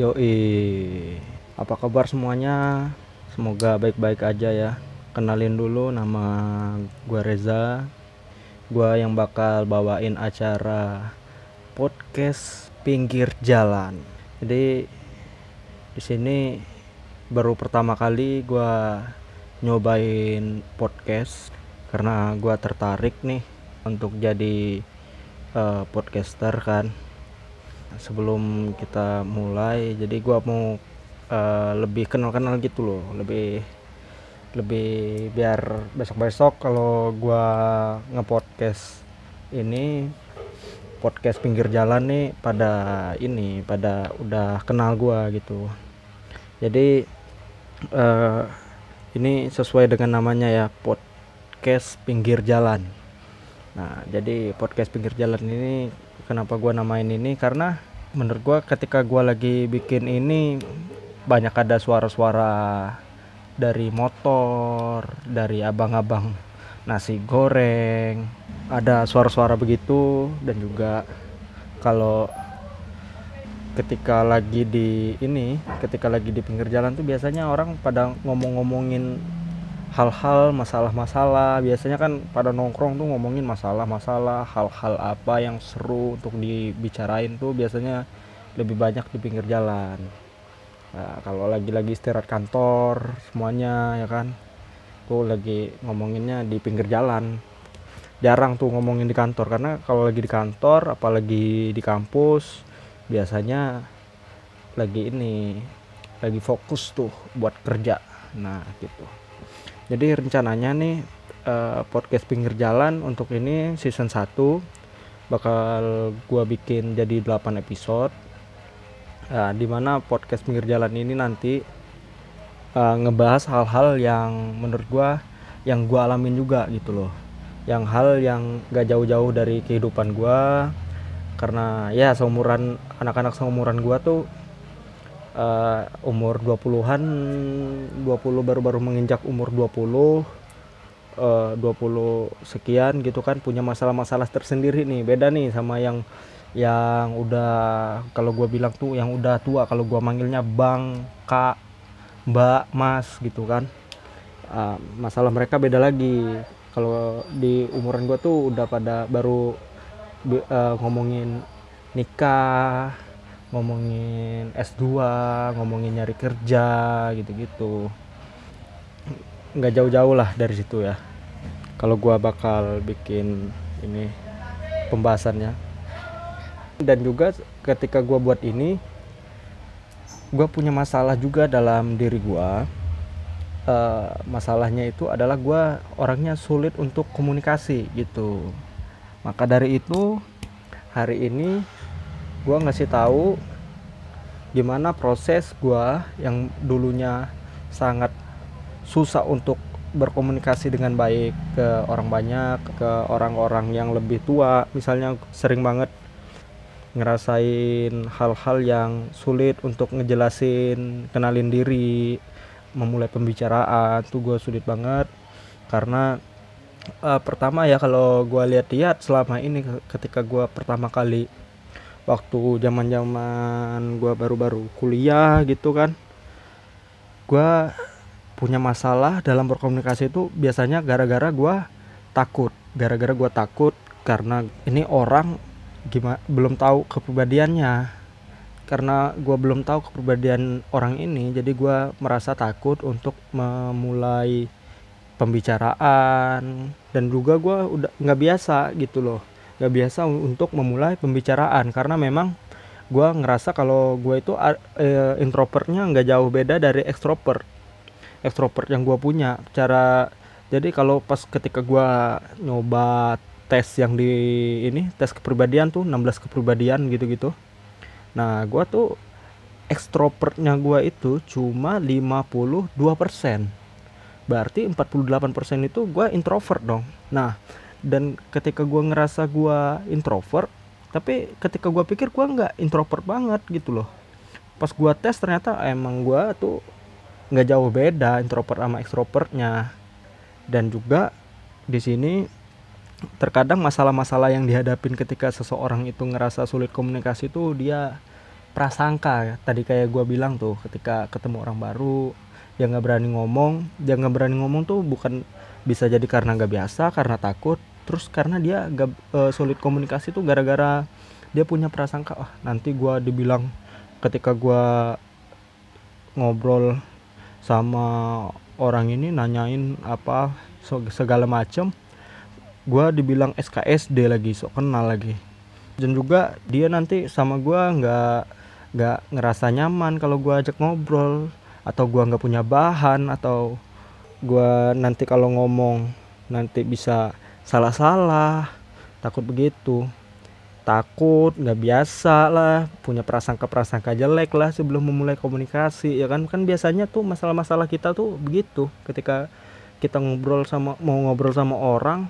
Yoi, apa kabar semuanya? Semoga baik-baik aja ya. Kenalin dulu nama gua Reza. Gua yang bakal bawain acara podcast pinggir jalan. Jadi di sini baru pertama kali gua nyobain podcast karena gua tertarik nih untuk jadi uh, podcaster kan sebelum kita mulai jadi gua mau uh, lebih kenal-kenal gitu loh. Lebih lebih biar besok-besok kalau gua ngepodcast ini podcast pinggir jalan nih pada ini pada udah kenal gua gitu. Jadi uh, ini sesuai dengan namanya ya podcast pinggir jalan. Nah jadi podcast pinggir jalan ini kenapa gua namain ini karena menurut gua ketika gua lagi bikin ini banyak ada suara-suara dari motor dari abang-abang nasi goreng ada suara-suara begitu. Dan juga kalau ketika lagi di ini ketika lagi di pinggir jalan tuh biasanya orang pada ngomong-ngomongin hal-hal masalah-masalah. Biasanya kan pada nongkrong tuh ngomongin masalah-masalah hal-hal apa yang seru untuk dibicarain tuh biasanya lebih banyak di pinggir jalan. Nah, kalau lagi-lagi istirahat kantor semuanya ya kan? Tuh lagi ngomonginnya di pinggir jalan. Jarang tuh ngomongin di kantor karena kalau lagi di kantor apalagi di kampus biasanya lagi ini lagi fokus tuh buat kerja. Nah gitu jadi rencananya nih uh, podcast pinggir jalan untuk ini season 1 bakal gua bikin jadi 8 episode. Uh, di mana podcast pinggir jalan ini nanti uh, ngebahas hal-hal yang menurut gua yang gua alamin juga gitu loh. Yang hal yang gak jauh-jauh dari kehidupan gua. Karena ya seumuran anak-anak seumuran gua tuh uh, umur 20-an 20 baru-baru menginjak umur 20 uh, 20 sekian gitu kan punya masalah-masalah tersendiri nih. Beda nih sama yang yang udah kalau gua bilang tuh yang udah tua kalau gua manggilnya bang kak mbak mas gitu kan. Uh, masalah mereka beda lagi. Kalau di umuran gua tuh udah pada baru uh, ngomongin nikah ngomongin S2 ngomongin nyari kerja gitu-gitu. Nggak jauh-jauh lah dari situ ya. Kalau gua bakal bikin ini pembahasannya. Dan juga ketika gua buat ini gua punya masalah juga dalam diri gua. Uh, masalahnya itu adalah gua orangnya sulit untuk komunikasi gitu. Maka dari itu hari ini gue ngasih tahu gimana proses gue yang dulunya sangat susah untuk berkomunikasi dengan baik ke orang banyak ke orang-orang yang lebih tua. Misalnya sering banget ngerasain hal-hal yang sulit untuk ngejelasin kenalin diri memulai pembicaraan tuh gue sulit banget. Karena uh, pertama ya kalau gue lihat-lihat selama ini ketika gue pertama kali waktu zaman zaman gue baru-baru kuliah gitu kan gue punya masalah dalam berkomunikasi itu biasanya gara-gara gue takut gara-gara gue takut karena ini orang gimana belum tahu kepribadiannya. Karena gue belum tahu kepribadian orang ini jadi gue merasa takut untuk memulai pembicaraan. Dan juga gue udah nggak biasa gitu loh gak biasa untuk memulai pembicaraan. Karena memang gue ngerasa kalau gue itu uh, introvertnya nggak jauh beda dari ekstrovert. Ekstrovert yang gue punya. Cara jadi kalau pas ketika gue nyoba tes yang di ini tes kepribadian tuh 16 kepribadian gitu-gitu. Nah gue tuh ekstrovertnya gue itu cuma 52% berarti 48% itu gue introvert dong. Nah dan ketika gue ngerasa gue introvert tapi ketika gue pikir gue nggak introvert banget gitu loh. Pas gue tes ternyata emang gue tuh nggak jauh beda introvert sama extrovertnya. Dan juga di sini terkadang masalah-masalah yang dihadapin ketika seseorang itu ngerasa sulit komunikasi tuh dia prasangka tadi kayak gua bilang tuh ketika ketemu orang baru dia nggak berani ngomong dia nggak berani ngomong tuh bukan bisa jadi karena nggak biasa karena takut terus karena dia gak uh, sulit komunikasi tuh gara-gara dia punya prasangka ah nanti gua dibilang ketika gua ngobrol sama orang ini nanyain apa segala macem gua dibilang SKSD lagi sok kenal lagi. Dan juga dia nanti sama gua nggak nggak ngerasa nyaman kalau gua ajak ngobrol atau gua nggak punya bahan atau gua nanti kalau ngomong nanti bisa salah-salah takut begitu. Takut nggak biasa lah punya prasangka-prasangka jelek lah sebelum memulai komunikasi ya kan? Kan biasanya tuh masalah-masalah kita tuh begitu. Ketika kita ngobrol sama mau ngobrol sama orang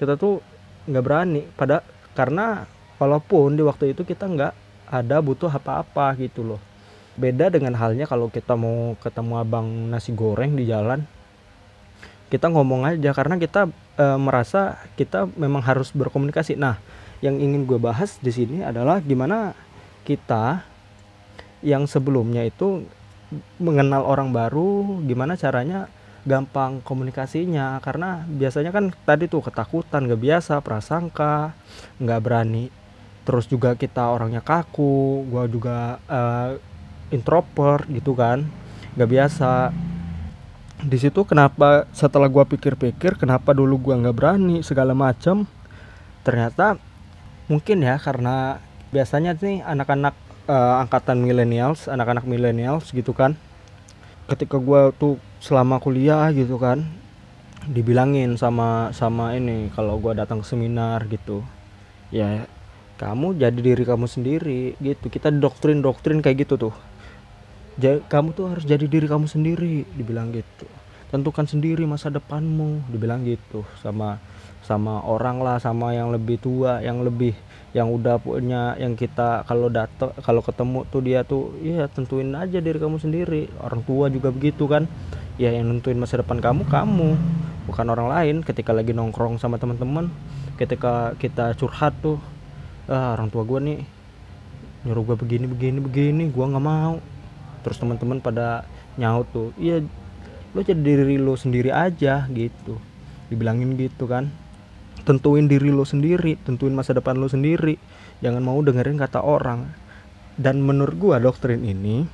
kita tuh nggak berani. Pada karena walaupun di waktu itu kita nggak ada butuh apa-apa gitu loh. Beda dengan halnya kalau kita mau ketemu abang nasi goreng di jalan kita ngomong aja karena kita e, merasa kita memang harus berkomunikasi. Nah yang ingin gue bahas di sini adalah gimana kita yang sebelumnya itu mengenal orang baru gimana caranya gampang komunikasinya. Karena biasanya kan tadi tuh ketakutan gak biasa prasangka nggak berani. Terus juga kita orangnya kaku gua juga uh, introvert gitu kan nggak biasa di situ kenapa setelah gua pikir-pikir kenapa dulu gua nggak berani segala macam ternyata mungkin ya karena biasanya nih anak-anak uh, angkatan millennials anak-anak millennials gitu kan ketika gua tuh selama kuliah gitu kan dibilangin sama sama ini kalau gua datang ke seminar gitu ya kamu jadi diri kamu sendiri gitu. Kita doktrin doktrin kayak gitu tuh kamu tuh harus jadi diri kamu sendiri dibilang gitu. Tentukan sendiri masa depanmu dibilang gitu. Sama sama orang lah sama yang lebih tua yang lebih yang udah punya yang kita kalau datang kalau ketemu tuh dia tuh iya tentuin aja diri kamu sendiri. Orang tua juga begitu kan. Ya yang nentuin masa depan kamu kamu. Bukan orang lain. Ketika lagi nongkrong sama teman-teman ketika kita curhat tuh ah orang tua gue nih nyuruh gue begini begini begini gue nggak mau terus teman-teman pada nyaut tuh iya lo jadi diri lo sendiri aja gitu. Dibilangin gitu kan. Tentuin diri lo sendiri tentuin masa depan lo sendiri. Jangan mau dengerin kata orang. Dan menurut gue doktrin ini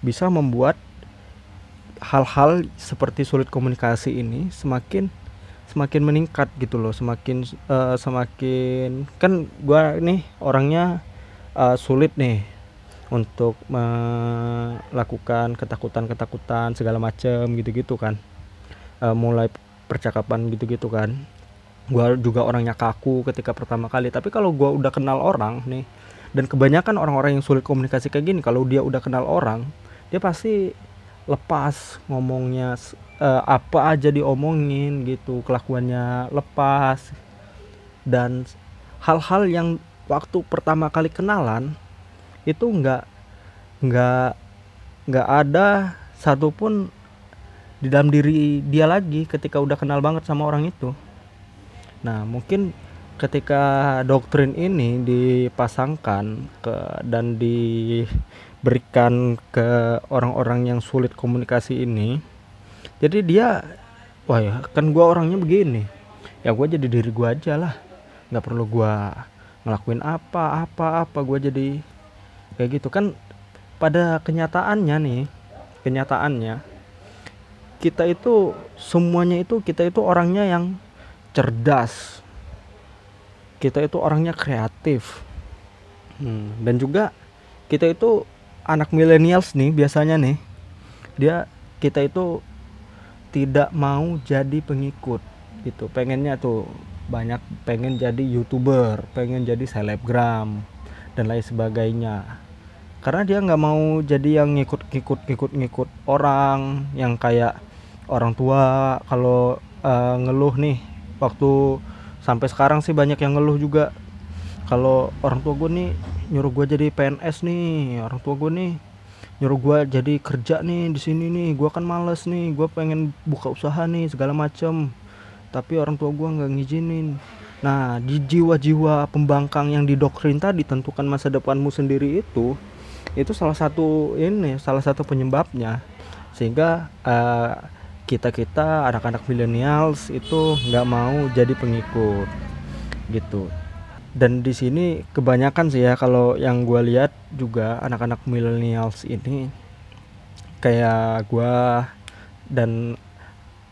bisa membuat hal-hal seperti sulit komunikasi ini semakin semakin meningkat gitu loh. Semakin uh, semakin kan gua nih orangnya uh, sulit nih untuk melakukan ketakutan-ketakutan segala macam gitu-gitu kan. Uh, mulai percakapan gitu-gitu kan. Gua juga orangnya kaku ketika pertama kali. Tapi kalau gua udah kenal orang nih dan kebanyakan orang-orang yang sulit komunikasi kayak gini kalau dia udah kenal orang dia pasti lepas ngomongnya uh, apa aja diomongin gitu kelakuannya lepas. Dan hal-hal yang waktu pertama kali kenalan itu nggak nggak nggak ada satupun di dalam diri dia lagi ketika udah kenal banget sama orang itu. Nah mungkin ketika doktrin ini dipasangkan ke dan diberikan ke orang-orang yang sulit komunikasi ini jadi dia wah ya kan gue orangnya begini. Ya gue jadi diri gue aja lah. Nggak perlu gue ngelakuin apa apa apa. Gue jadi kayak gitu. Kan pada kenyataannya nih kenyataannya kita itu semuanya itu kita itu orangnya yang cerdas. Kita itu orangnya kreatif. Hmm, dan juga kita itu anak millennials nih biasanya nih. Dia kita itu tidak mau jadi pengikut gitu. Pengennya tuh banyak pengen jadi youtuber pengen jadi selebgram dan lain sebagainya karena dia nggak mau jadi yang ngikut ngikut ngikut ngikut orang yang kayak orang tua. Kalau uh, ngeluh nih waktu sampai sekarang sih banyak yang ngeluh juga. Kalau orang tua gue nih nyuruh gue jadi PNS nih orang tua gue nih nyuruh gue jadi kerja nih di sini nih gue kan males nih gue pengen buka usaha nih segala macem. Tapi orang tua gue nggak ngizinin. Nah di jiwa-jiwa pembangkang yang didoktrin tadi tentukan masa depanmu sendiri itu itu salah satu ini salah satu penyebabnya. Sehingga uh, kita kita anak-anak millennials itu nggak mau jadi pengikut gitu. Dan di sini kebanyakan sih ya kalau yang gue lihat juga anak-anak millennials ini kayak gue dan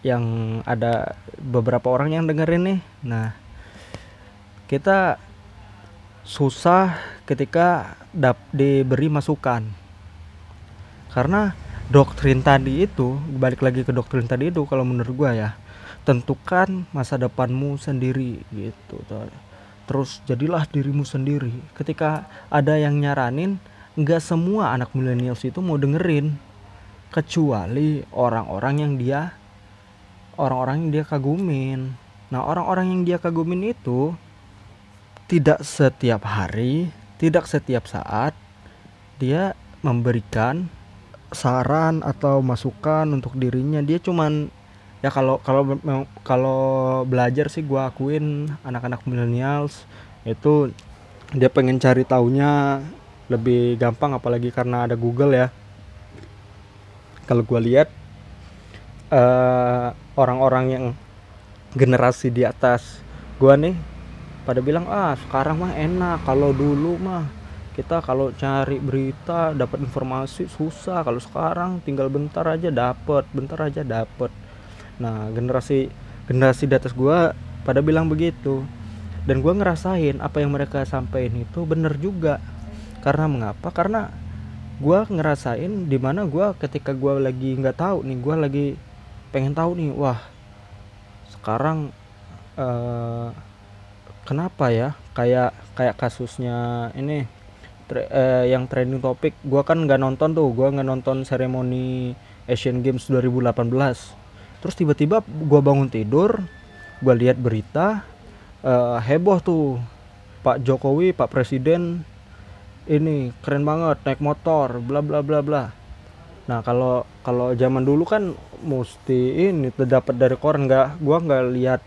yang ada beberapa orang yang dengerin nih. Nah kita susah ketika dap diberi masukan. Karena doktrin tadi itu balik lagi ke doktrin tadi itu kalau menurut gua ya tentukan masa depanmu sendiri gitu terus jadilah dirimu sendiri. Ketika ada yang nyaranin nggak semua anak milenials itu mau dengerin kecuali orang-orang yang dia orang-orang yang dia kagumin. Nah, orang-orang yang dia kagumin itu tidak setiap hari, tidak setiap saat dia memberikan saran atau masukan untuk dirinya. Dia cuman ya kalau kalau kalau belajar sih gua akuin anak-anak millennials itu dia pengen cari taunya lebih gampang apalagi karena ada Google ya. Kalau gua lihat uh, orang-orang yang generasi di atas gua nih pada bilang ah sekarang mah enak kalau dulu mah kita kalau cari berita dapat informasi susah. Kalau sekarang tinggal bentar aja dapat bentar aja dapat nah generasi generasi di atas gua pada bilang begitu. Dan gua ngerasain apa yang mereka sampaikan itu bener juga. Karena mengapa? Karena gua ngerasain di mana gua ketika gua lagi nggak tahu nih gua lagi pengen tahu nih wah sekarang uh, kenapa ya? Kayak kayak kasusnya ini tre, uh, yang trending topik gua kan nggak nonton tuh. Gua nggak nonton seremoni Asian Games 2018 terus tiba-tiba gua bangun tidur gua lihat berita uh, heboh tuh. Pak Jokowi Pak Presiden ini keren banget naik motor bla bla bla bla. Nah kalau kalau zaman dulu kan mesti ini terdapat dari koran. Nggak gua nggak lihat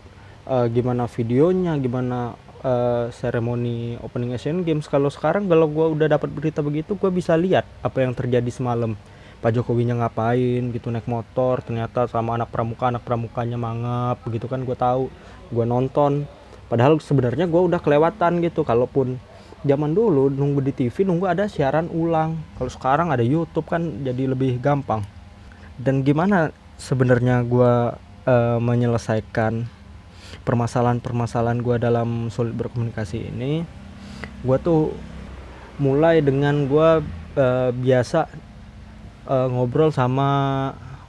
uh, gimana videonya gimana uh, seremoni opening Asian Games. Kalau sekarang kalau gua udah dapat berita begitu gua bisa lihat apa yang terjadi semalam. Pak Jokowinya ngapain gitu naik motor ternyata sama anak pramuka anak pramukanya mangap begitu kan gue tahu gue nonton. Padahal sebenarnya gue udah kelewatan gitu. Kalaupun zaman dulu nunggu di TV nunggu ada siaran ulang. Kalau sekarang ada YouTube kan jadi lebih gampang. Dan gimana sebenarnya gue uh, menyelesaikan permasalahan-permasalahan gue dalam sulit berkomunikasi ini gue tuh mulai dengan gue uh, biasa uh, ngobrol sama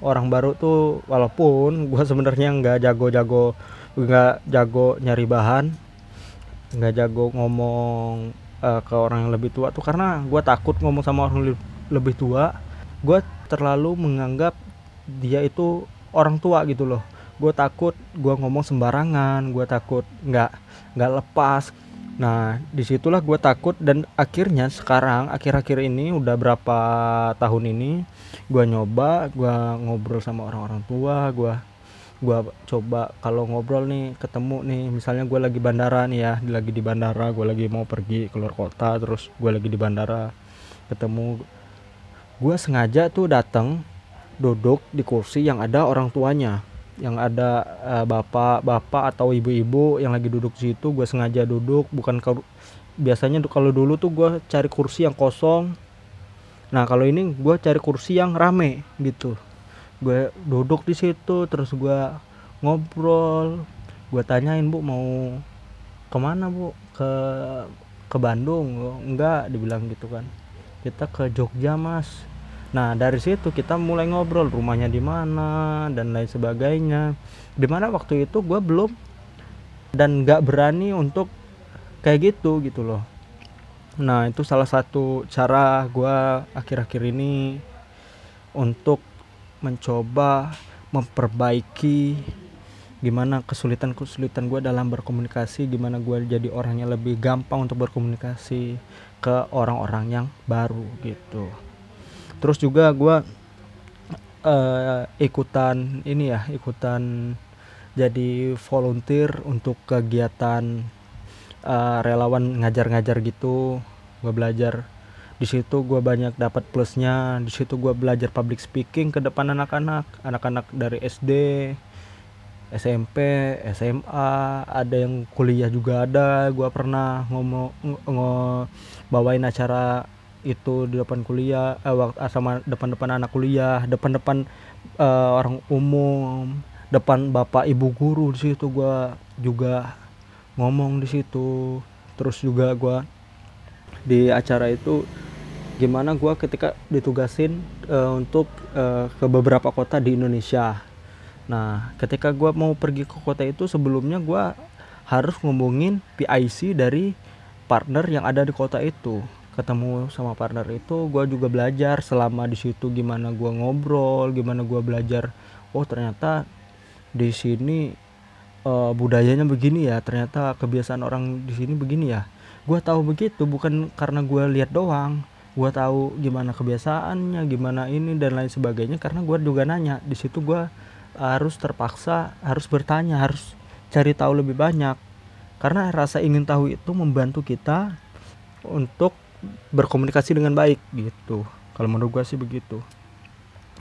orang baru tuh walaupun gue sebenarnya nggak jago-jago nggak jago nyari bahan nggak jago ngomong uh, ke orang yang lebih tua tuh karena gue takut ngomong sama orang lebih tua gue terlalu menganggap dia itu orang tua gitu loh gue takut gue ngomong sembarangan gue takut nggak nggak lepas. Nah di situlah gue takut dan akhirnya sekarang akhir-akhir ini udah berapa tahun ini gue nyoba gue ngobrol sama orang-orang tua gue gua coba kalau ngobrol nih ketemu nih misalnya gue lagi bandara nih ya lagi di bandara gue lagi mau pergi keluar kota terus gue lagi di bandara ketemu gue sengaja tuh datang duduk di kursi yang ada orang tuanya yang ada uh, bapak bapak atau ibu-ibu yang lagi duduk di situ gue sengaja duduk. Bukan ke biasanya kalau dulu tuh gue cari kursi yang kosong. Nah kalau ini gue cari kursi yang rame gitu. Gue duduk di situ terus gue ngobrol. Gue tanyain bu mau ke mana bu? Ke ke Bandung? Enggak dibilang gitu kan. Kita ke Jogja mas nah dari situ kita mulai ngobrol rumahnya di mana dan lain sebagainya. Di mana waktu itu gue belum dan nggak berani untuk kayak gitu gitu loh. Nah itu salah satu cara gue akhir-akhir ini untuk mencoba memperbaiki gimana kesulitan-kesulitan gue dalam berkomunikasi gimana gue jadi orang yang lebih gampang untuk berkomunikasi ke orang-orang yang baru gitu terus juga gue uh, ikutan ini ya ikutan jadi volunteer untuk kegiatan uh, relawan ngajar-ngajar gitu. Gue belajar di situ gue banyak dapat plusnya. Di situ gue belajar public speaking ke depan anak-anak anak-anak dari SD SMP SMA ada yang kuliah juga ada. Gue pernah ngomong ngo bawain acara itu di depan kuliah eh, waktu sama depan-depan anak kuliah depan-depan uh, orang umum depan bapak ibu guru di situ gue juga ngomong di situ. Terus juga gue di acara itu gimana gue ketika ditugasin uh, untuk uh, ke beberapa kota di Indonesia. Nah ketika gue mau pergi ke kota itu sebelumnya gue harus ngomongin PIC dari partner yang ada di kota itu ketemu sama partner itu gue juga belajar selama di situ gimana gue ngobrol gimana gue belajar oh ternyata di sini uh, budayanya begini ya ternyata kebiasaan orang di sini begini ya. Gue tahu begitu bukan karena gue lihat doang. Gue tahu gimana kebiasaannya gimana ini dan lain sebagainya karena gue juga nanya. Di situ gue harus terpaksa harus bertanya harus cari tahu lebih banyak. Karena rasa ingin tahu itu membantu kita untuk berkomunikasi dengan baik gitu. Kalau menurut gue sih begitu.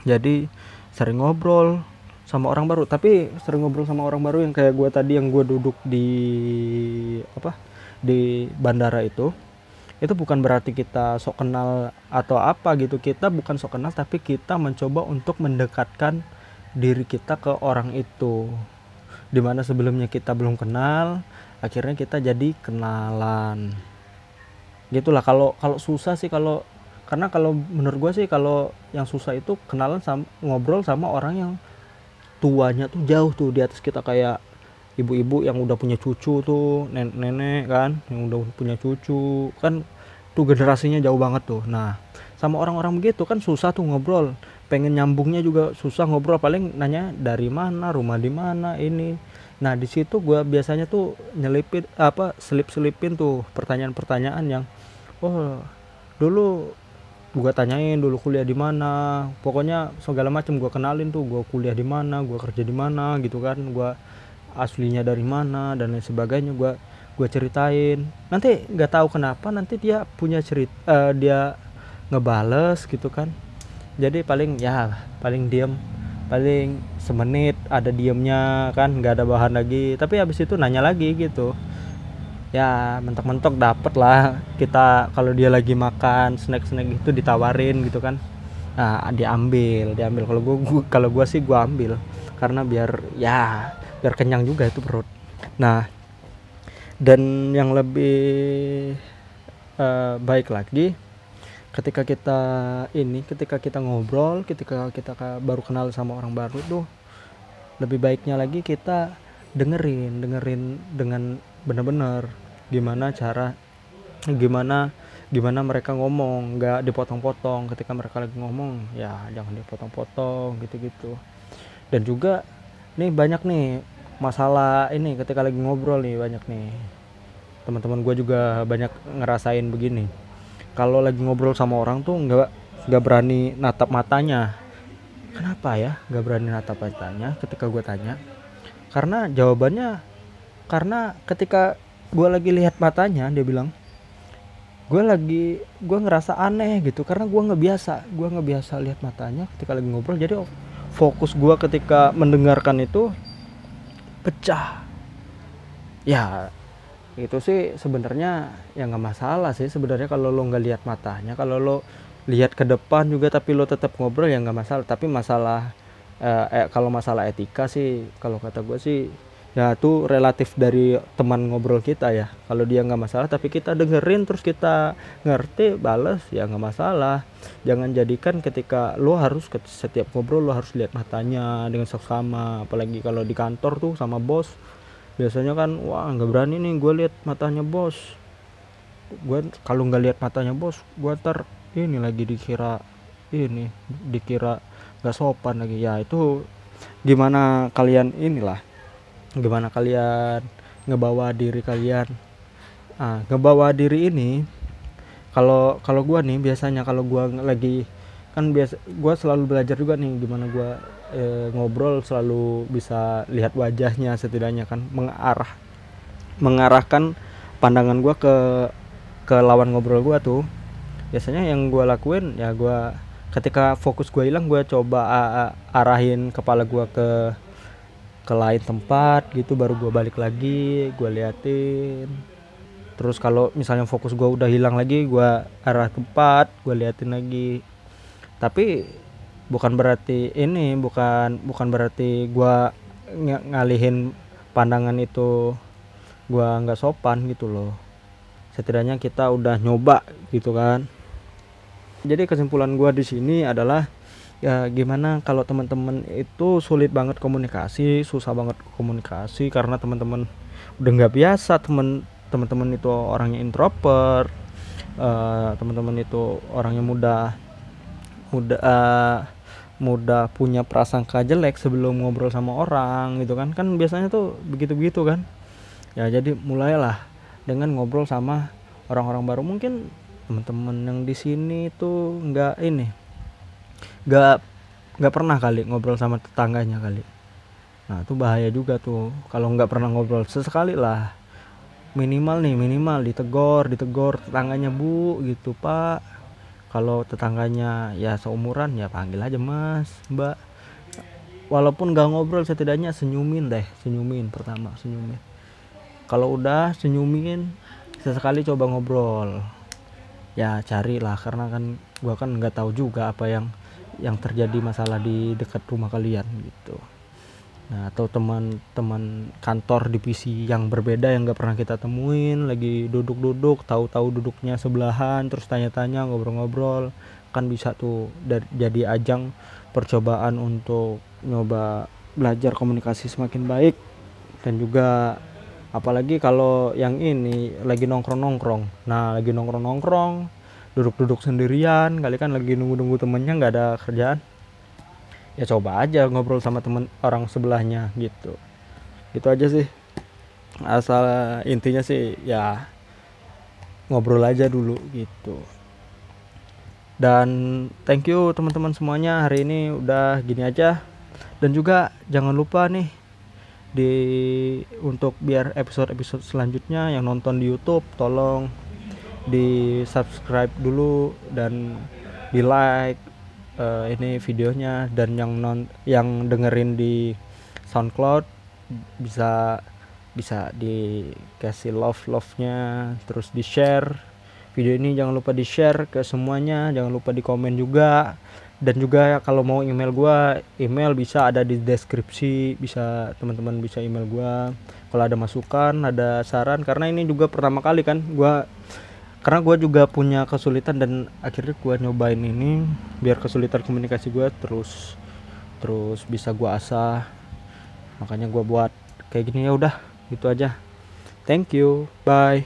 Jadi sering ngobrol sama orang baru. Tapi sering ngobrol sama orang baru yang kayak gue tadi yang gue duduk di apa di bandara itu itu bukan berarti kita sok kenal atau apa gitu. Kita bukan sok kenal tapi kita mencoba untuk mendekatkan diri kita ke orang itu. Di mana sebelumnya kita belum kenal akhirnya kita jadi kenalan gitulah kalau kalau susah sih kalau karena kalau menurut gue sih kalau yang susah itu kenalan sama ngobrol sama orang yang tuanya tuh jauh tuh di atas kita. Kayak ibu-ibu yang udah punya cucu tuh nenek-nenek kan yang udah punya cucu. Kan tuh generasinya jauh banget tuh. Nah sama orang-orang begitu kan susah tuh ngobrol. Pengen nyambungnya juga susah ngobrol. Paling nanya dari mana rumah di mana ini. Nah di situ gue biasanya tuh nyelipin apa selip selipin tuh pertanyaan-pertanyaan yang oh dulu gue tanyain dulu kuliah di mana. Pokoknya segala macam gue kenalin tuh gue kuliah di mana gue kerja di mana gitu kan. Gue aslinya dari mana dan lain sebagainya. Gue gue ceritain. Nanti nggak tahu kenapa nanti dia punya cerita uh, dia ngebales gitu kan. Jadi paling ya paling diem. Paling semenit ada diemnya kan nggak ada bahan lagi. Tapi habis itu nanya lagi gitu ya mentok-mentok dapet lah. Kita kalau dia lagi makan snack-snack itu ditawarin gitu kan. Nah diambil diambil. Kalau gua, gua kalau gua sih gua ambil. Karena biar ya biar kenyang juga itu perut. Nah dan yang lebih uh, baik lagi ketika kita ini ketika kita ngobrol ketika kita baru kenal sama orang baru tuh lebih baiknya lagi kita dengerin dengerin dengan benar-benar gimana cara gimana gimana mereka ngomong. Nggak dipotong-potong. Ketika mereka lagi ngomong ya jangan dipotong-potong gitu-gitu. Dan juga nih banyak nih masalah ini. Ketika lagi ngobrol nih banyak nih. Teman-teman gue juga banyak ngerasain begini. Kalau lagi ngobrol sama orang tuh nggak nggak berani natap matanya. Kenapa ya nggak berani natap matanya ketika gue tanya? Karena jawabannya karena ketika gue lagi lihat matanya dia bilang gue lagi gue ngerasa aneh gitu karena gue nggak biasa gue nggak biasa lihat matanya ketika lagi ngobrol. Jadi fokus gue ketika mendengarkan itu pecah. Ya itu sih sebenarnya ya nggak masalah sih sebenarnya kalau lo nggak lihat matanya. Kalau lo lihat ke depan juga tapi lo tetap ngobrol ya nggak masalah. Tapi masalah eh, eh, kalau masalah etika sih kalau kata gue sih ya itu relatif dari teman ngobrol kita ya. Kalau dia nggak masalah tapi kita dengerin terus kita ngerti balas ya nggak masalah. Jangan jadikan ketika lo harus setiap ngobrol lo harus lihat matanya dengan seksama apalagi kalau di kantor tuh sama bos biasanya kan wah nggak berani nih gue lihat matanya bos. Gue kalau nggak lihat matanya bos gue ter ini lagi dikira ini dikira nggak sopan lagi. Ya itu gimana kalian inilah gimana kalian ngebawa diri kalian? Ah ngebawa diri ini kalau kalau gue nih biasanya kalau gue lagi kan biasa gue selalu belajar juga nih gimana gue e, ngobrol selalu bisa lihat wajahnya setidaknya kan mengarah mengarahkan pandangan gue ke ke lawan ngobrol gue tuh. Biasanya yang gue lakuin ya gue ketika fokus gue hilang gue coba arahin kepala gue ke ke lain tempat gitu baru gue balik lagi gue liatin. Terus kalau misalnya fokus gue udah hilang lagi gue arah tempat gue liatin lagi. Tapi bukan berarti ini bukan bukan berarti gue ng ngalihin pandangan itu gue nggak sopan gitu loh. Setidaknya kita udah nyoba gitu kan. Jadi kesimpulan gue di sini adalah ya gimana kalau teman-teman itu sulit banget komunikasi susah banget komunikasi karena teman-teman udah nggak biasa. Teman teman-teman itu orangnya introvert uh, teman-teman itu orangnya mudah mudah uh, mudah punya prasangka jelek sebelum ngobrol sama orang gitu kan. Kan biasanya tuh begitu-begitu kan. Ya jadi mulailah dengan ngobrol sama orang-orang baru. Mungkin teman-teman yang di sini tuh nggak ini nggak nggak pernah kali ngobrol sama tetangganya kali. Nah itu bahaya juga tuh. Kalau nggak pernah ngobrol sesekali lah. Minimal nih minimal ditegor ditegor tetangganya bu gitu pak. Kalau tetangganya ya seumuran ya panggil aja mas mbak. Walaupun nggak ngobrol setidaknya senyumin deh senyumin pertama senyumin. Kalau udah senyumin sesekali coba ngobrol. Ya carilah karena kan gua kan nggak tahu juga apa yang yang terjadi masalah di dekat rumah kalian gitu. Nah atau teman-teman kantor divisi yang berbeda yang gak pernah kita temuin lagi duduk-duduk tahu-tahu duduknya sebelahan terus tanya-tanya ngobrol-ngobrol. Kan bisa tuh jadi ajang percobaan untuk nyoba belajar komunikasi semakin baik. Dan juga apalagi kalau yang ini lagi nongkrong-nongkrong. Nah lagi nongkrong-nongkrong duduk-duduk sendirian kali kan lagi nunggu-nunggu temennya nggak ada kerjaan. Ya coba aja ngobrol sama temen orang sebelahnya gitu. Itu aja sih. Asal intinya sih ya ngobrol aja dulu gitu. Dan thank you teman-teman semuanya hari ini udah gini aja. Dan juga jangan lupa nih di untuk biar episode-episode selanjutnya yang nonton di YouTube tolong di subscribe dulu dan di like uh, ini videonya. Dan yang non yang dengerin di SoundCloud bisa bisa dikasih love love nya terus di share video ini jangan lupa di share ke semuanya. Jangan lupa di komen juga. Dan juga kalau mau email gua email bisa ada di deskripsi. Bisa teman-teman bisa email gua. Kalau ada masukan ada saran. Karena ini juga pertama kali kan gua karena gua juga punya kesulitan dan akhirnya gua nyobain ini biar kesulitan komunikasi gua terus terus bisa gua asah. Makanya gua buat kayak gini ya udah gitu aja. Thank you bye